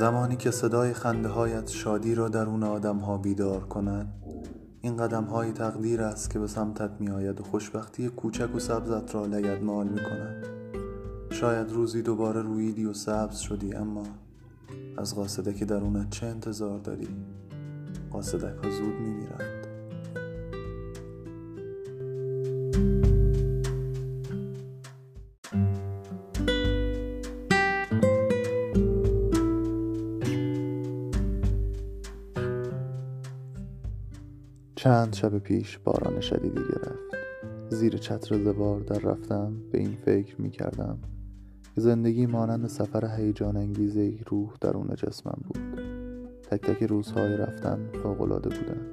زمانی که صدای خنده هایت شادی را درون آدم ها بیدار کند این قدم های تقدیر است که به سمتت می آید و خوشبختی کوچک و سبزت را لگد مال می کند شاید روزی دوباره رویدی و سبز شدی اما از قاصده که درونت چه انتظار داری؟ قاصدک ها زود می میرند چند شب پیش باران شدیدی گرفت. زیر چتر زوار در رفتم به این فکر می کردم که زندگی مانند سفر هیجان انگیز یک روح درون جسمم بود. تک تک روزهای رفتن فوقالعاده بودند.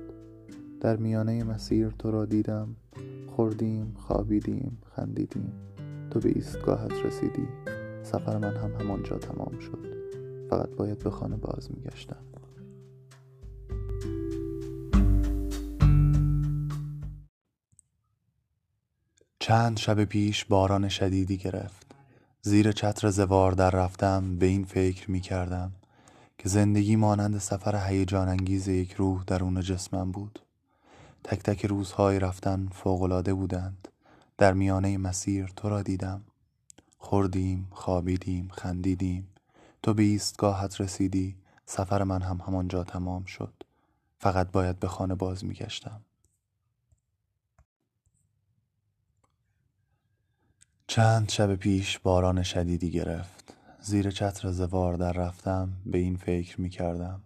در میانه مسیر تو را دیدم. خوردیم خوابیدیم خندیدیم. تو به ایستگاهت رسیدی. سفر من هم همانجا تمام شد. فقط باید به خانه باز میگشتم. چند شب پیش باران شدیدی گرفت. زیر چتر زوار در رفتم به این فکر می کردم که زندگی مانند سفر هیجان انگیز یک روح درون جسمم بود. تک تک روزهای رفتن فوقالعاده بودند. در میانه مسیر تو را دیدم. خوردیم خوابیدیم خندیدیم. تو به ایستگاهت رسیدی. سفر من هم همانجا تمام شد. فقط باید به خانه باز میگشتم. چند شب پیش باران شدیدی گرفت. زیر چتر زوار در رفتم به این فکر می کردم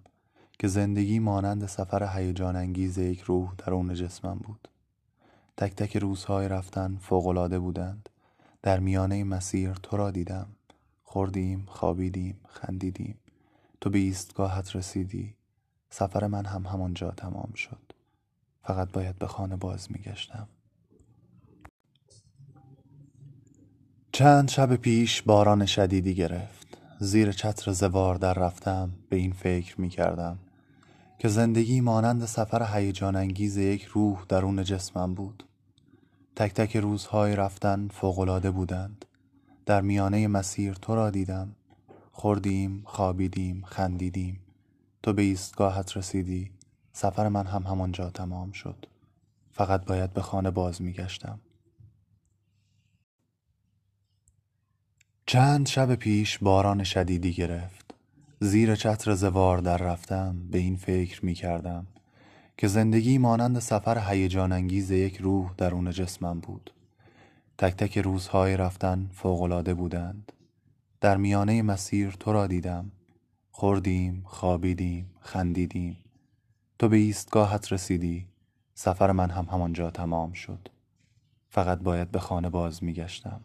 که زندگی مانند سفر هیجان انگیز یک روح درون جسمم بود. تک تک روزهای رفتن فوقالعاده بودند. در میانه مسیر تو را دیدم. خوردیم خوابیدیم خندیدیم. تو به ایستگاهت رسیدی. سفر من هم همانجا تمام شد. فقط باید به خانه باز میگشتم. چند شب پیش باران شدیدی گرفت. زیر چتر زوار در رفتم به این فکر می کردم که زندگی مانند سفر هیجان انگیز یک روح درون جسمم بود. تک تک روزهای رفتن فوقالعاده بودند. در میانه مسیر تو را دیدم. خوردیم خوابیدیم خندیدیم. تو به ایستگاهت رسیدی. سفر من هم همانجا تمام شد. فقط باید به خانه باز می چند شب پیش باران شدیدی گرفت. زیر چتر زوار در رفتم به این فکر می کردم که زندگی مانند سفر هیجان انگیز یک روح درون جسمم بود. تک تک روزهای رفتن فوقالعاده بودند. در میانه مسیر تو را دیدم. خوردیم خوابیدیم خندیدیم. تو به ایستگاهت رسیدی. سفر من هم همانجا تمام شد. فقط باید به خانه باز می گشتم